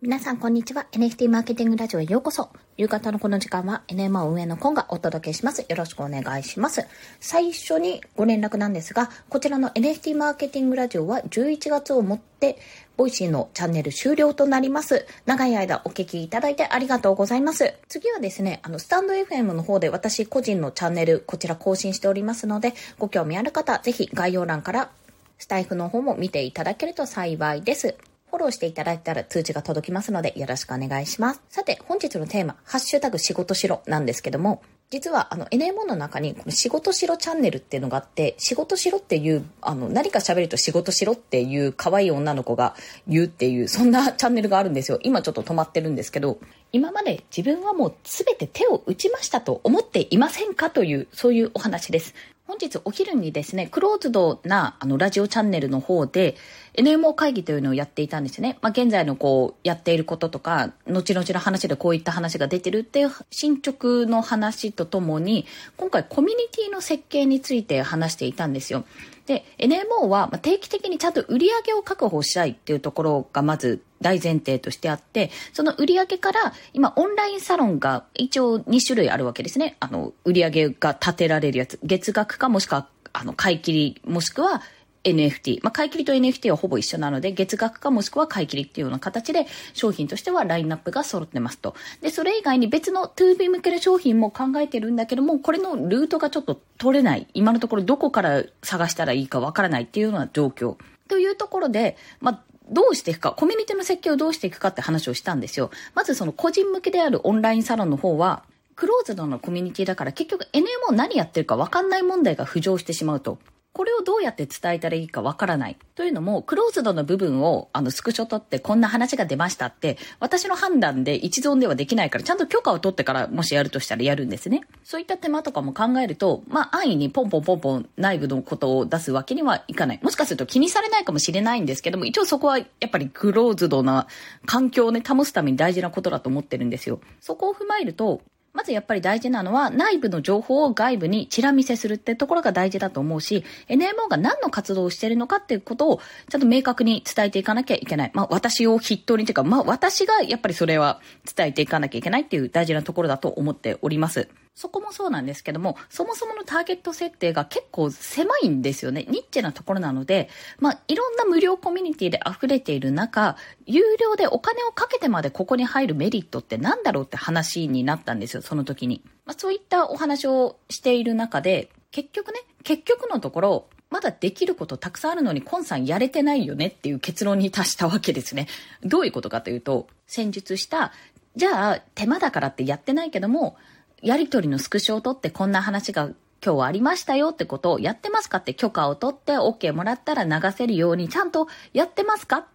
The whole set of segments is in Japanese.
皆さん、こんにちは。NFT マーケティングラジオへようこそ。夕方のこの時間は NMO 運営のコンがお届けします。よろしくお願いします。最初にご連絡なんですが、こちらの NFT マーケティングラジオは11月をもって、ボイシーのチャンネル終了となります。長い間お聞きいただいてありがとうございます。次はですね、あの、 stand.fm の方で私個人のチャンネル、こちら更新しておりますので、ご興味ある方、ぜひ概要欄からスタイフの方も見ていただけると幸いです。フォローしていただいたら通知が届きますのでよろしくお願いします。さて、本日のテーマ、ハッシュタグ仕事しろなんですけども、実はあの NMO の中にこの仕事しろチャンネルっていうのがあって、仕事しろっていう、あの何か喋ると仕事しろっていう可愛い女の子が言うっていう、そんなチャンネルがあるんですよ。今ちょっと止まってるんですけど、今まで自分はもう全て手を打ちましたと思っていませんか？という、そういうお話です。本日お昼にですね、クローズドなあのラジオチャンネルの方で NMO 会議というのをやっていたんですね。まあ、現在のこうやっていることとか、後々の話でこういった話が出てるっていう進捗の話とともに、今回コミュニティの設計について話していたんですよ。で、NMO は定期的にちゃんと売り上げを確保したいっていうところがまず大前提としてあって、その売り上げから今オンラインサロンが一応2種類あるわけですね。あの、売り上げが立てられるやつ。月額かもしくは、あの、買い切り、もしくは NFT。まあ、買い切りと NFT はほぼ一緒なので、月額かもしくは買い切りっていうような形で、商品としてはラインナップが揃ってますと。で、それ以外に別の 2B 向けの商品も考えてるんだけども、これのルートがちょっと取れない。今のところどこから探したらいいかわからないっていうような状況。というところで、まあ、どうしていくか、コミュニティの設計をどうしていくかって話をしたんですよ。まずその個人向けであるオンラインサロンの方は、クローズドのコミュニティだから結局 NMO 何やってるか分かんない問題が浮上してしまうと。これをどうやって伝えたらいいかわからない。というのも、クローズドの部分をあのスクショ取ってこんな話が出ましたって、私の判断で一存ではできないから、ちゃんと許可を取ってからもしやるとしたらやるんですね。そういった手間とかも考えると、まあ安易にポンポンポンポン内部のことを出すわけにはいかない。もしかすると気にされないかもしれないんですけども、一応そこはやっぱりクローズドな環境をね、保つために大事なことだと思ってるんですよ。そこを踏まえると、まずやっぱり大事なのは内部の情報を外部にチラ見せするってところが大事だと思うし、NMO が何の活動をしているのかっていうことをちゃんと明確に伝えていかなきゃいけない。まあ私を筆頭にというか、まあ私がやっぱりそれは伝えていかなきゃいけないっていう大事なところだと思っております。そこもそうなんですけども、そもそものターゲット設定が結構狭いんですよね。ニッチなところなので、まあ、いろんな無料コミュニティで溢れている中、有料でお金をかけてまでここに入るメリットって何だろうって話になったんですよ、その時に。まあ、そういったお話をしている中で、結局ね、結局のところ、まだできることたくさんあるのに、コンさんやれてないよねっていう結論に達したわけですね。どういうことかというと、先日した、じゃあ手間だからってやってないけども、やりとりのスクショを取ってこんな話が今日はありましたよってことをやってますかって許可を取って OK もらったら流せるようにちゃんとやってますか？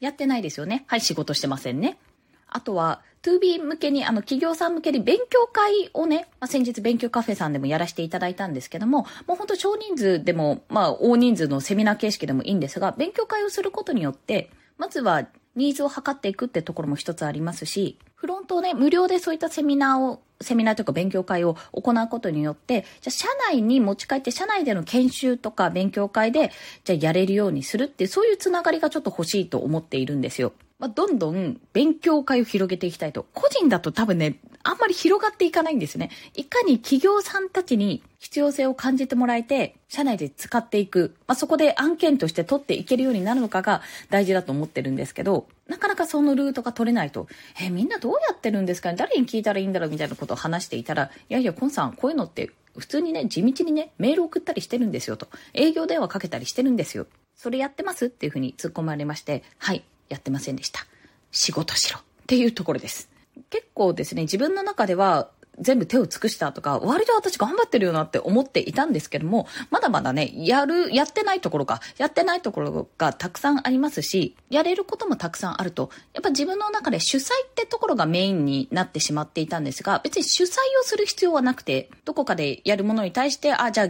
やってないですよね。はい、仕事してませんね。あとは、2B 向けに、あの、企業さん向けに勉強会をね、まあ、先日勉強カフェさんでもやらせていただいたんですけども、もうほんと少人数でも、まあ、大人数のセミナー形式でもいいんですが、勉強会をすることによって、まずは、ニーズを測っていくってところも一つありますし、フロントをね、無料でそういったセミナーをセミナーというか勉強会を行うことによって、じゃあ社内に持ち帰って社内での研修とか勉強会で、じゃあやれるようにするっていう、そういうつながりがちょっと欲しいと思っているんですよ。まあ、どんどん勉強会を広げていきたいと。個人だと多分ね、あんまり広がっていかないんですね。いかに企業さんたちに必要性を感じてもらえて、社内で使っていく。まあ、そこで案件として取っていけるようになるのかが大事だと思ってるんですけど、なかなかそのルートが取れないと、えみんなどうやってるんですか？ね誰に聞いたらいいんだろう？みたいなことを話していたら、いやいや、コンさん、こういうのって普通にね、地道にね、メール送ったりしてるんですよと。営業電話かけたりしてるんですよ。それやってます？っていうふうに突っ込まれまして、はい、やってませんでした。仕事しろっていうところです。結構ですね、自分の中では全部手を尽くしたとか、割と私頑張ってるよなって思っていたんですけども、まだまだね、やる、やってないところか、やってないところがたくさんありますし、やれることもたくさんあると、やっぱ自分の中で主催ってところがメインになってしまっていたんですが、別に主催をする必要はなくて、どこかでやるものに対して、あ、じゃあ、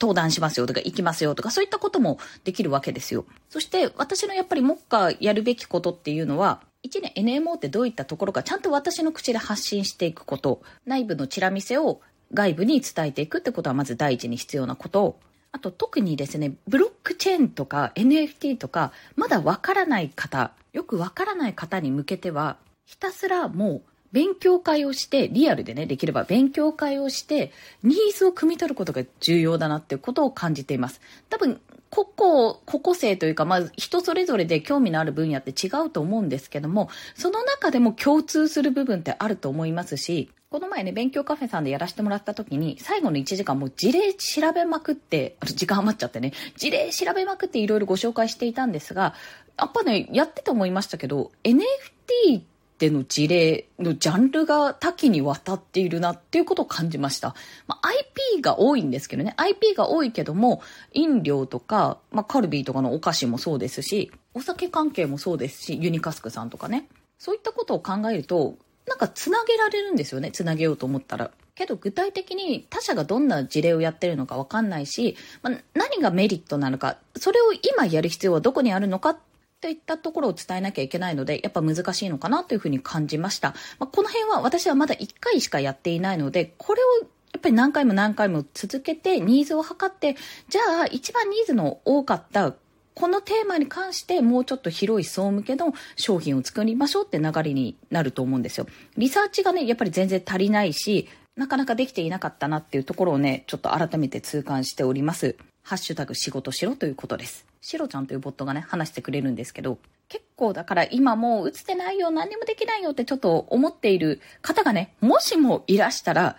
登壇しますよとか行きますよとかそういったこともできるわけですよ。そして私のやっぱり目下やるべきことっていうのは1年 NMO ってどういったところかちゃんと私の口で発信していくこと、内部のチラ見せを外部に伝えていくってことはまず第一に必要なこと。あと特にですね、ブロックチェーンとか NFT とか、まだわからない方、よくわからない方に向けては、ひたすらもう勉強会をして、リアルでね、できれば勉強会をして、ニーズを汲み取ることが重要だなっていうことを感じています。多分、個々、個々性というか、まあ、人それぞれで興味のある分野って違うと思うんですけども、その中でも共通する部分ってあると思いますし、この前ね、勉強カフェさんでやらせてもらった時に、最後の1時間もう事例調べまくって、あ時間余っちゃってね、事例調べまくっていろいろご紹介していたんですが、やっぱね、やってて思いましたけど、NFT ってでの事例のジャンルが多岐にわたっているなっていうことを感じました。まあ、IP が多いんですけどね。IP が多いけども、飲料とか、まあ、カルビーとかのお菓子もそうですし、お酒関係もそうですし、ユニカスクさんとかね。そういったことを考えると、なんかつなげられるんですよね。つなげようと思ったら。けど具体的に他社がどんな事例をやってるのかわかんないし、まあ、何がメリットなのか、それを今やる必要はどこにあるのかっといったところを伝えなきゃいけないので、やっぱ難しいのかなというふうに感じました。まあ、この辺は私はまだ1回しかやっていないので、これをやっぱり何回も何回も続けてニーズを測って、じゃあ一番ニーズの多かったこのテーマに関してもうちょっと広い層向けの商品を作りましょうって流れになると思うんですよ。リサーチがね、やっぱり全然足りないし、なかなかできていなかったなっていうところをね、ちょっと改めて痛感しております。ハッシュタグ仕事しろということです。シロちゃんというボットがね、話してくれるんですけど、結構だから今もう打つてないよ、何にもできないよってちょっと思っている方がね、もしもいらしたら、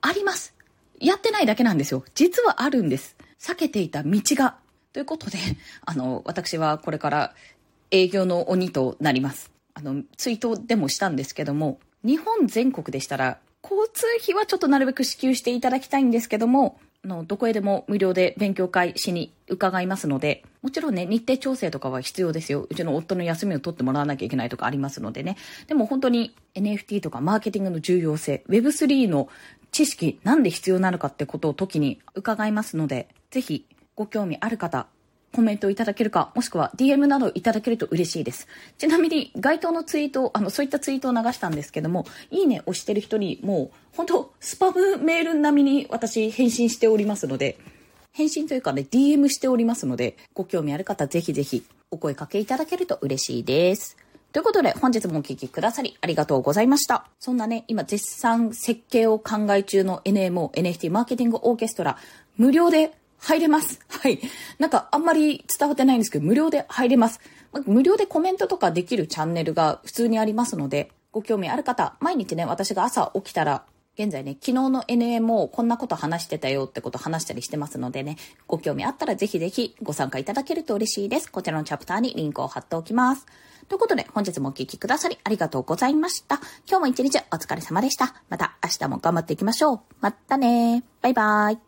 あります。やってないだけなんですよ。実はあるんです。避けていた道が。ということで、あの、私はこれから営業の鬼となります。あの、ツイートでもしたんですけども、日本全国でしたら、交通費はちょっとなるべく支給していただきたいんですけども、の、どこへでも無料で勉強会しに伺いますので、もちろんね、日程調整とかは必要ですよ。うちの夫の休みを取ってもらわなきゃいけないとかありますのでね。でも本当に NFT とかマーケティングの重要性、Web3 の知識、なんで必要なのかってことを時に伺いますので、ぜひご興味ある方、コメントいただけるか、もしくは DM などいただけると嬉しいです。ちなみに、該当のツイート、あの、そういったツイートを流したんですけども、いいね押してる人に、もう、本当スパムメール並みに私返信しておりますので、返信というかね、DM しておりますので、ご興味ある方、ぜひぜひ、お声かけいただけると嬉しいです。ということで、本日もお聴きくださりありがとうございました。そんなね、今絶賛設計を考え中の NMO、NFT マーケティングオーケストラ、無料で入れます。はい。なんかあんまり伝わってないんですけど、無料で入れます。無料でコメントとかできるチャンネルが普通にありますので、ご興味ある方、毎日ね、私が朝起きたら、現在ね、昨日の NMO こんなこと話してたよってこと話したりしてますのでね、ご興味あったらぜひぜひご参加いただけると嬉しいです。こちらのチャプターにリンクを貼っておきます。ということで、本日もお聴きくださりありがとうございました。今日も一日お疲れ様でした。また明日も頑張っていきましょう。またねバイバーイ。